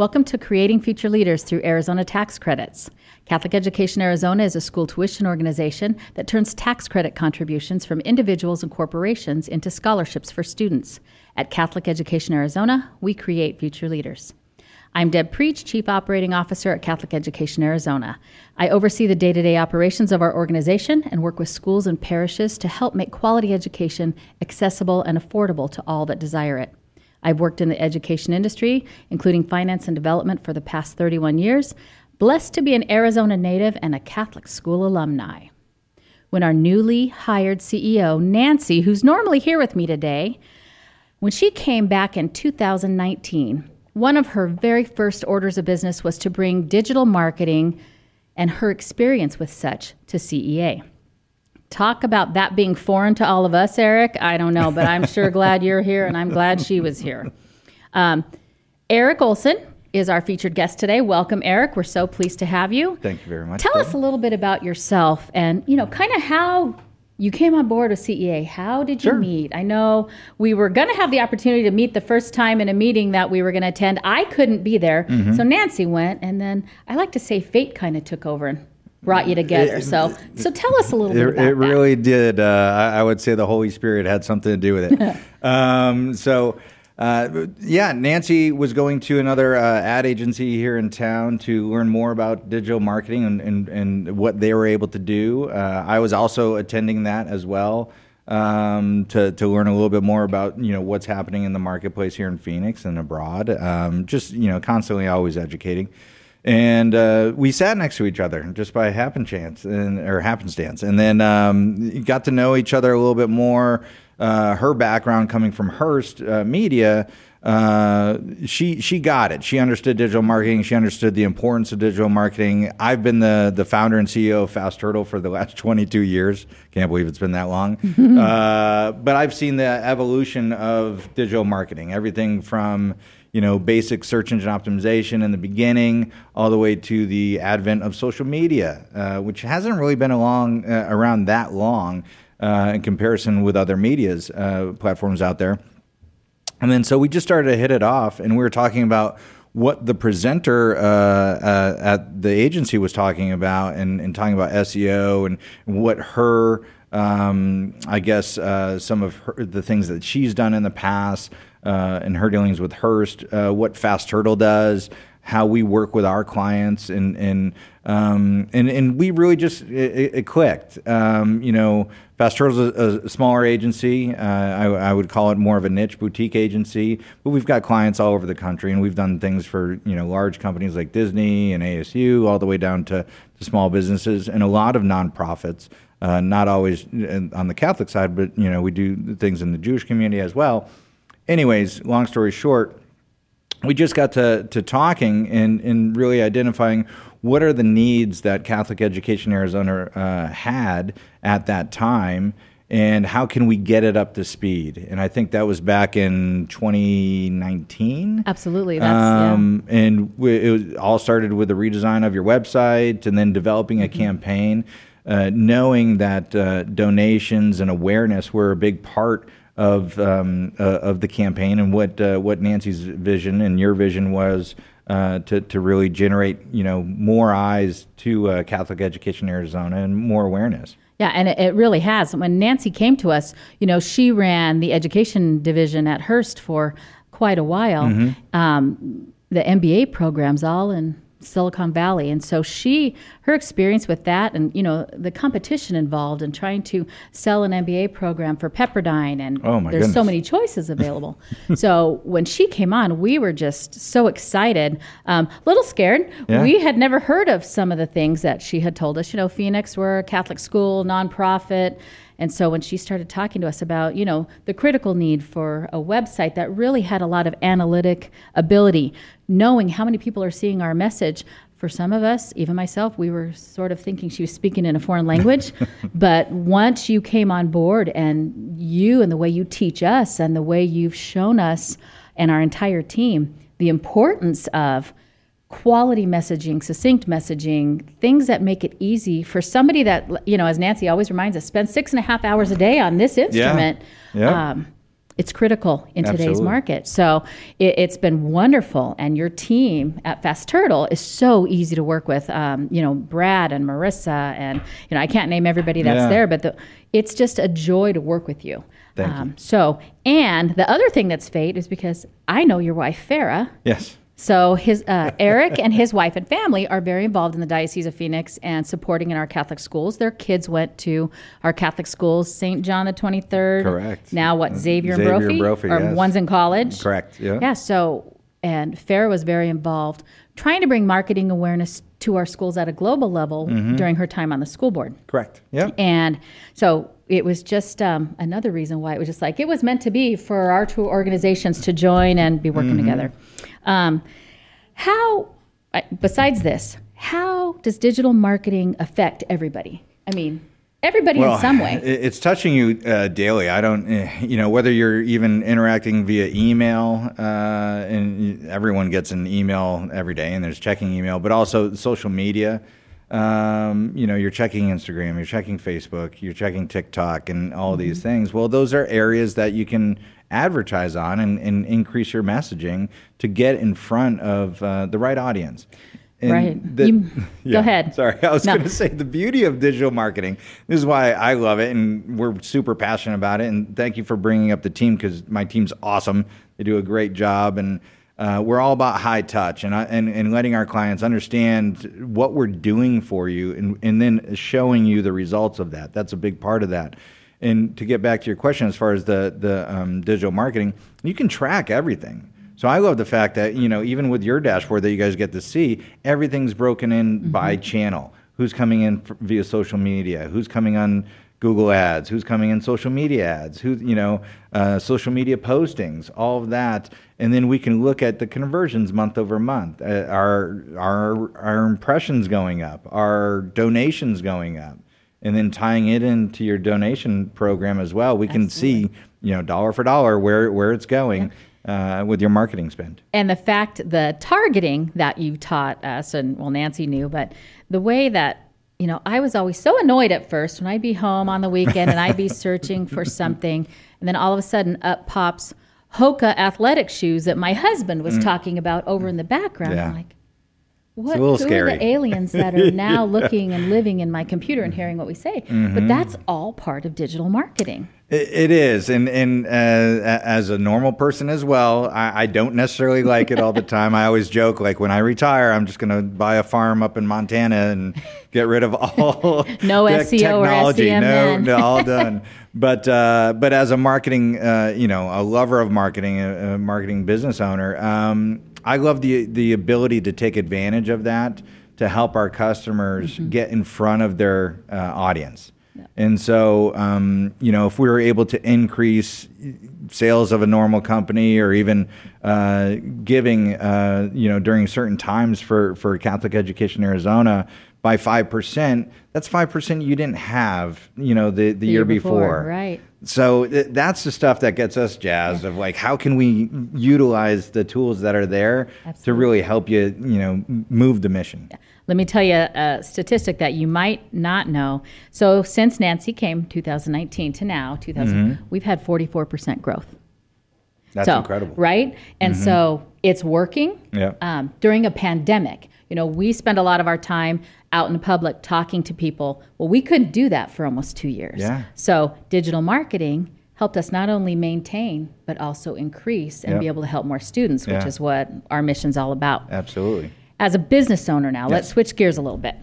Welcome to Creating Future Leaders through Arizona Tax Credits. Catholic Education Arizona is a school tuition organization that turns tax credit contributions from individuals and corporations into scholarships for students. At Catholic Education Arizona, we create future leaders. I'm Deb Preach, Chief Operating Officer at Catholic Education Arizona. I oversee the day to day operations of our organization and work with schools and parishes to help make quality education accessible and affordable to all that desire it. I've worked in the education industry, including finance and development, for the past 31 years. Blessed to be an Arizona native and a Catholic school alumni. When our newly hired CEO, Nancy, who's normally here with me today, when she came back in 2019, one of her very first orders of business was to bring digital marketing and her experience with such to CEA. Talk about that being foreign to all of us, Eric. I don't know, but I'm sure glad you're here and I'm glad she was here. Um, Eric Olson is our featured guest today. Welcome, Eric. We're so pleased to have you. Thank you very much. Tell us a little bit about yourself and, you know, kind of how you came on board with CEA. How did you Sure. meet? I know we were going to have the opportunity to meet the first time in a meeting that we were going to attend. I couldn't be there, Mm-hmm. so Nancy went, and then I like to say fate kind of took over and brought you together. so, so tell us a little bit It, about it that. really did. Uh, I, I would say the Holy Spirit had something to do with it. um, so, uh, yeah, Nancy was going to another uh, ad agency here in town to learn more about digital marketing and, and, and what they were able to do. Uh, I was also attending that as well um, to, to learn a little bit more about you know what's happening in the marketplace here in Phoenix and abroad. Um, just you know, constantly always educating. And uh, we sat next to each other just by happen chance and or happenstance, and then um, got to know each other a little bit more. Uh, her background coming from Hearst uh, Media, uh, she she got it. She understood digital marketing. She understood the importance of digital marketing. I've been the the founder and CEO of Fast Turtle for the last 22 years. Can't believe it's been that long. uh, but I've seen the evolution of digital marketing. Everything from you know, basic search engine optimization in the beginning, all the way to the advent of social media, uh, which hasn't really been along uh, around that long uh, in comparison with other media's uh, platforms out there. And then so we just started to hit it off, and we were talking about what the presenter uh, uh, at the agency was talking about, and, and talking about SEO and what her, um, I guess, uh, some of her, the things that she's done in the past uh, and her dealings with Hearst, uh, what Fast Turtle does, how we work with our clients, and and um, and and we really just it, it clicked. Um, you know, Fast Turtle's a, a smaller agency. Uh, I, I would call it more of a niche boutique agency, but we've got clients all over the country, and we've done things for you know large companies like Disney and ASU, all the way down to, to small businesses and a lot of nonprofits. Uh, not always on the Catholic side, but you know we do things in the Jewish community as well. Anyways, long story short, we just got to, to talking and, and really identifying what are the needs that Catholic Education Arizona uh, had at that time and how can we get it up to speed. And I think that was back in 2019. Absolutely, that's yeah. Um, And we, it was, all started with the redesign of your website and then developing a Mm-hmm. campaign, uh, knowing that uh, donations and awareness were a big part of um, uh, of the campaign and what uh, what Nancy's vision and your vision was uh, to to really generate you know more eyes to uh, Catholic Education in Arizona and more awareness. Yeah, and it, it really has. When Nancy came to us, you know, she ran the education division at Hearst for quite a while. Mm-hmm. Um, the MBA programs all in Silicon Valley, and so she, her experience with that, and you know, the competition involved in trying to sell an MBA program for Pepperdine, and Oh, there's so many choices available. so when she came on, we were just so excited, um, a little scared. Yeah. We had never heard of some of the things that she had told us. You know, Phoenix, we're a Catholic school, nonprofit. And so when she started talking to us about, you know, the critical need for a website that really had a lot of analytic ability, knowing how many people are seeing our message, for some of us, even myself, we were sort of thinking she was speaking in a foreign language. but once you came on board and you and the way you teach us and the way you've shown us and our entire team the importance of quality messaging, succinct messaging, things that make it easy for somebody that, you know, as Nancy always reminds us, spends six and a half hours a day on this instrument. Yeah. Um, it's critical in today's market. So it, it's been wonderful, and your team at Fast Turtle is so easy to work with. Um, you know, Brad and Marissa, and you know, I can't name everybody that's Yeah. there, but the, it's just a joy to work with you. Um, you. So, and the other thing that's fate is because I know your wife Farah. Yes. So his uh, Eric and his wife and family are very involved in the Diocese of Phoenix and supporting in our Catholic schools. Their kids went to our Catholic schools, St. John the Twenty Third. Correct. Now what? Xavier, Xavier and and Brophy, Brophy, or yes. one's in college. Correct, yeah. Yeah. So and Farah was very involved, trying to bring marketing awareness to our schools at a global level Mm-hmm. during her time on the school board. Correct. Yeah. And so it was just um, another reason why it was just like it was meant to be for our two organizations to join and be working Mm-hmm. together. Um, how, besides this, how does digital marketing affect everybody? I mean, everybody in some way. It's touching you uh, daily. I don't, eh, you know, whether you're even interacting via email, uh, and everyone gets an email every day, and there's checking email, but also social media. Um, you know, you're checking Instagram, you're checking Facebook, you're checking TikTok, and all Mm-hmm. these things. Well, those are areas that you can advertise on and, and increase your messaging to get in front of uh, the right audience. And Right. the- You- go ahead. Sorry, I was No. going to say the beauty of digital marketing. This is why I love it, and we're super passionate about it. And thank you for bringing up the team because my team's awesome. They do a great job, and uh, we're all about high touch and, and and letting our clients understand what we're doing for you, and and then showing you the results of that. That's a big part of that. And to get back to your question, as far as the the um, digital marketing, you can track everything. So I love the fact that you know even with your dashboard that you guys get to see, everything's broken in by channel. Who's coming in via social media? Who's coming on Google Ads? Who's coming in social media ads? Who you know uh, social media postings? All of that, and then we can look at the conversions month over month. Uh, our our our impressions going up, our donations going up, and then tying it into your donation program as well. We can see you know dollar for dollar where where it's going uh, with your marketing spend. and the fact the targeting that you taught us and well nancy knew but the way that you know i was always so annoyed at first when i'd be home on the weekend and i'd be searching for something and then all of a sudden up pops hoka athletic shoes that my husband was talking about over in the background Mm. Yeah. i'm like what, a little who are scary. the aliens that are now looking and living in my computer and hearing what we say? Mm-hmm. But that's all part of digital marketing. It, is, and and uh, as a normal person as well, I, I don't necessarily like it all the time. I always joke like when I retire, I'm just going to buy a farm up in Montana and get rid of all No SEO or technology. SEM no, no, all done. But uh, but as a marketing, uh, you know, a lover of marketing, a, a marketing business owner, um, I love the the ability to take advantage of that to help our customers Mm-hmm. get in front of their uh, And so, um, you know, if we were able to increase sales of a normal company or even uh, giving, uh, you know, during certain times for, for Catholic Education Arizona by 5%, that's 5% you didn't have, you know, the, the, year, year before. before, right. So th- that's the stuff that gets us jazzed of like, how can we utilize the tools that are there to really help you, you know, move the mission? Let me tell you a statistic that you might not know. So since Nancy came 2019 to now, 2000, we've had 44% growth. Mm-hmm. That's so, incredible. Mm-hmm. Right? And so it's working. Yeah. Um, during a pandemic, you know, we spend a lot of our time out in the public talking to people. Well, we couldn't do that for almost two years. Yeah. So digital marketing helped us not only maintain, but also increase and Yeah. be able to help more students, which Yeah. is what our mission's all about Absolutely. as a business owner now, let's switch gears a little bit.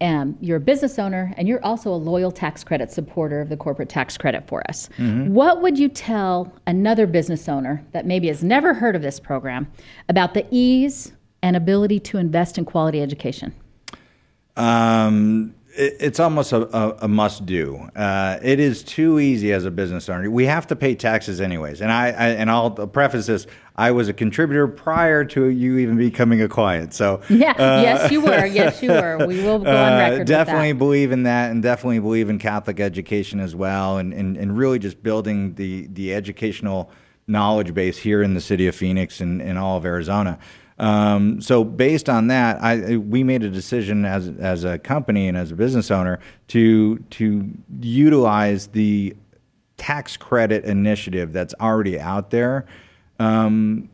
Um, you're a business owner and you're also a loyal tax credit supporter of the corporate tax credit for us. Mm-hmm. What would you tell another business owner that maybe has never heard of this program about the ease and ability to invest in quality education? Um, it, it's almost a, a, a must do. Uh, it is too easy as a business owner. We have to pay taxes anyways. And I, I and I'll preface this: I was a contributor prior to you even becoming a client. So Yeah, yes, you were. Yes, you were. We will go on uh, record. definitely with believe in that, and definitely believe in Catholic education as well, and, and, and really just building the the educational knowledge base here in the city of Phoenix and, and all of Arizona. Um, so based on that, I we made a decision as as a company and as a business owner to to utilize the tax credit initiative that's already out there um,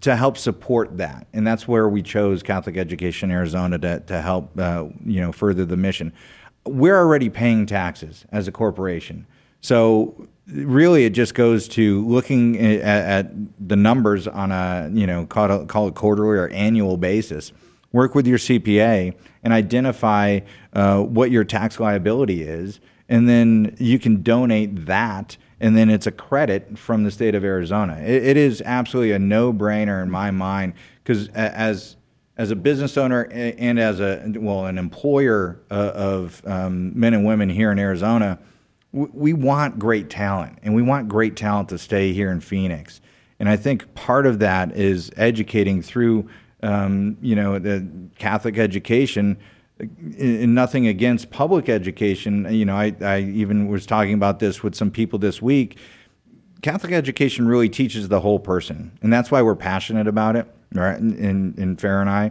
to help support that, and that's where we chose Catholic Education Arizona to to help uh, you know further the mission. We're already paying taxes as a corporation, so really it just goes to looking at, at the numbers on a you know call it, call it quarterly or annual basis. Work with your CPA and identify uh, what your tax liability is, and then you can donate that and then it's a credit from the state of Arizona. it, it is absolutely a no-brainer in my mind because as as a business owner and as a well an employer uh, of um, men and women here in Arizona, we want great talent and we want great talent to stay here in Phoenix. And I think part of that is educating through um, you know the Catholic education in nothing against public education. You know, I, I even was talking about this with some people this week. Catholic education really teaches the whole person, and that's why we're passionate about it, right? In in Farah and I,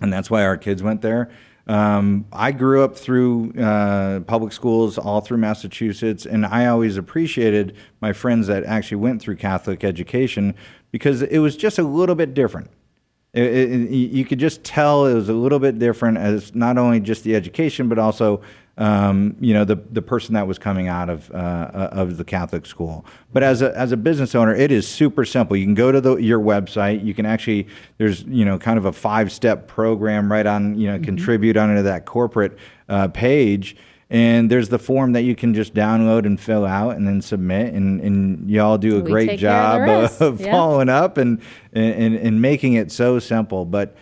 and that's why our kids went there. Um, I grew up through uh, public schools all through Massachusetts, and I always appreciated my friends that actually went through Catholic education because it was just a little bit different. It, it, you could just tell it was a little bit different as not only just the education, but also um, you know the the person that was coming out of uh, of the Catholic school. But as a as a business owner, it is super simple. You can go to the, your website. You can actually there's you know kind of a five step program right on you know mm-hmm. contribute under that corporate uh, page and there's the form that you can just download and fill out and then submit. And, and y'all do a we great job of, of yeah. following up and, and, and making it so simple. But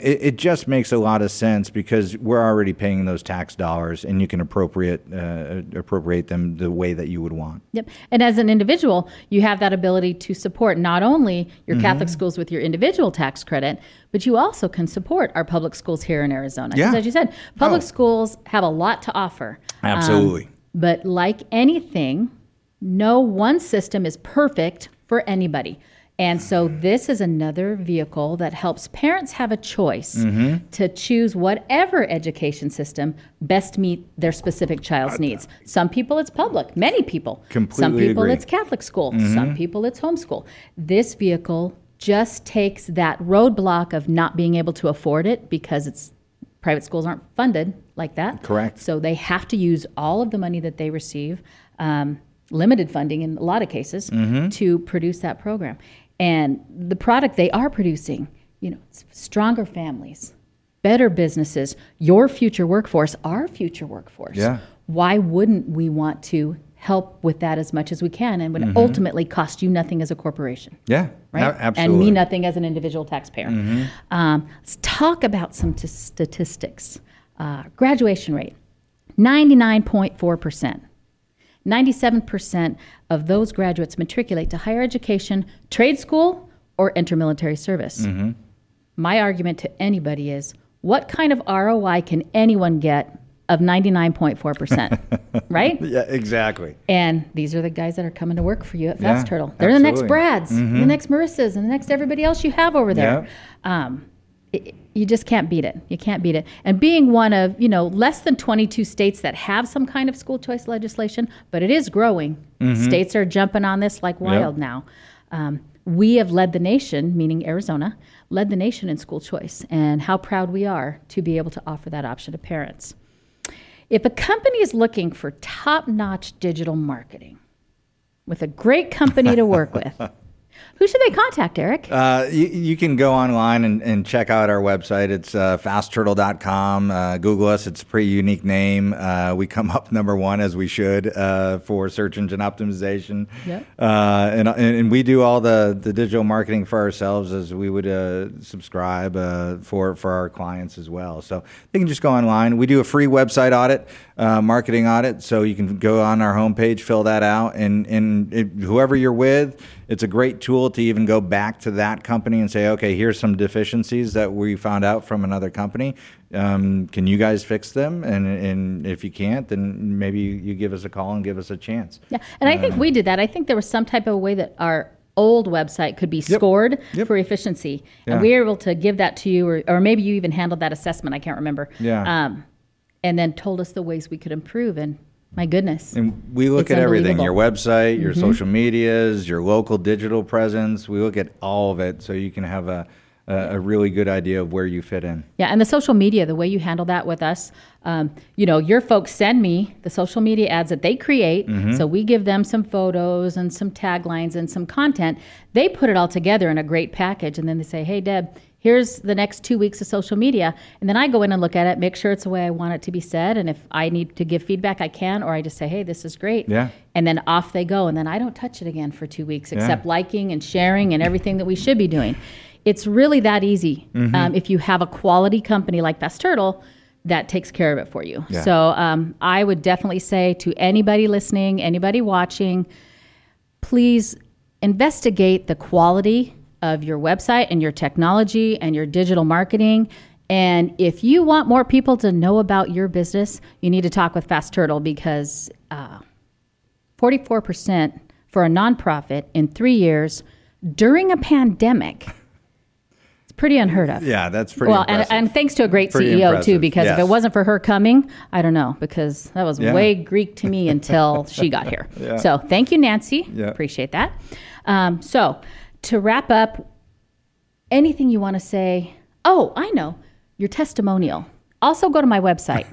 it, it, just makes a lot of sense because we're already paying those tax dollars, and you can appropriate uh, appropriate them the way that you would want. Yep. And as an individual, you have that ability to support not only your mm-hmm. Catholic schools with your individual tax credit, but you also can support our public schools here in Arizona. Yeah. As you said, public oh. schools have a lot to offer. Absolutely. Um, but like anything, no one system is perfect for anybody. And so this is another vehicle that helps parents have a choice mm-hmm. to choose whatever education system best meet their specific child's needs. Some people it's public, many people. Completely Some people agree. it's Catholic school, mm-hmm. some people it's homeschool. This vehicle just takes that roadblock of not being able to afford it because it's private schools aren't funded like that. Correct. So they have to use all of the money that they receive. Um, limited funding in a lot of cases mm-hmm. to produce that program and the product they are producing, you know, stronger families, better businesses, your future workforce, our future workforce. Yeah. Why wouldn't we want to help with that as much as we can and would mm-hmm. ultimately cost you nothing as a corporation? Yeah, right. absolutely. And me nothing as an individual taxpayer. Mm-hmm. Um, let's talk about some t- statistics. Uh, graduation rate, 99.4 percent. 97% of those graduates matriculate to higher education, trade school, or enter military service. Mm-hmm. My argument to anybody is what kind of ROI can anyone get of 99.4%? right? Yeah, exactly. And these are the guys that are coming to work for you at Fast yeah, Turtle. They're absolutely. the next Brads, mm-hmm. the next Marissas, and the next everybody else you have over there. Yeah. Um, it, you just can't beat it. You can't beat it. And being one of, you know, less than 22 states that have some kind of school choice legislation, but it is growing. Mm-hmm. States are jumping on this like wild yep. now. Um, we have led the nation, meaning Arizona, led the nation in school choice, and how proud we are to be able to offer that option to parents. If a company is looking for top notch digital marketing with a great company to work with, Who should they contact, Eric? Uh, you, you, can go online and, and, check out our website. It's uh, fastturtle.com. Uh, Google us. It's a pretty unique name. Uh, we come up number one, as we should, uh, for search engine optimization. Yep. Uh, and, and we do all the, the digital marketing for ourselves as we would subscribe for, for our clients as well. So they can just go online. We do a free website audit, marketing audit. So you can go on our homepage, fill that out, and, and it, whoever you're with, it's a great tool to even go back to that company and say, okay, here's some deficiencies that we found out from another company. Um, can you guys fix them? And, and if you can't, then maybe you give us a call and give us a chance. Yeah, and I think uh, we did that. I think there was some type of way that our old website could be scored yep. Yep. for efficiency, yeah. and we were able to give that to you, or, or maybe you even handled that assessment. I can't remember. Yeah. Um, and then told us the ways we could improve, and My goodness. And we look It's at everything your website, your social medias, your local digital presence. We look at all of it so you can have a, a, a really good idea of where you fit in. Yeah, and the social media, the way you handle that with us, um, you know, your folks send me the social media ads that they create. So we give them some photos and some taglines and some content. They put it all together in a great package, and then they say, "Hey, Deb." Here's the next two weeks of social media. And then I go in and look at it, make sure it's the way I want it to be said. And if I need to give feedback, I can, or I just say, hey, this is great. Yeah. And then off they go. And then I don't touch it again for two weeks, except liking and sharing and everything that we should be doing. It's really that easy. Mm-hmm. Um, if you have a quality company like Fast Turtle, that takes care of it for you. Yeah. So um, I would definitely say to anybody listening, anybody watching, please investigate the quality of your website and your technology and your digital marketing. And if you want more people to know about your business, you need to talk with Fast Turtle because uh, 44% for a nonprofit in three years during a pandemic. It's pretty unheard of. Yeah, that's pretty well, and, and thanks to a great Pretty CEO too, impressive, because if it wasn't for her coming, I don't know, because that was Yeah. way Greek to me until she got here. Yeah. So thank you, Nancy. Yeah. Appreciate that. Um, so to wrap up, anything you want to say? Oh, I know your testimonial. Also, go to my website,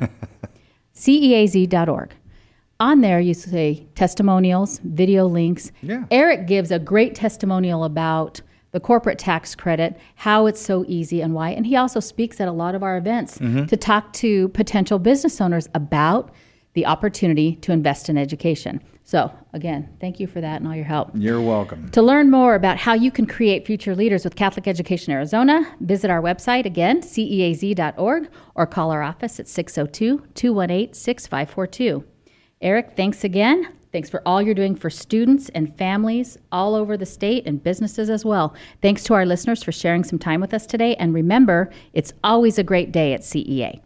ceaz.org. On there, you say testimonials, video links. Yeah. Eric gives a great testimonial about the corporate tax credit, how it's so easy and why. And he also speaks at a lot of our events mm-hmm. to talk to potential business owners about the opportunity to invest in education. So, again, thank you for that and all your help. You're welcome. To learn more about how you can create future leaders with Catholic Education Arizona, visit our website again, ceaz.org, or call our office at 602 218 6542. Eric, thanks again. Thanks for all you're doing for students and families all over the state and businesses as well. Thanks to our listeners for sharing some time with us today. And remember, it's always a great day at CEA.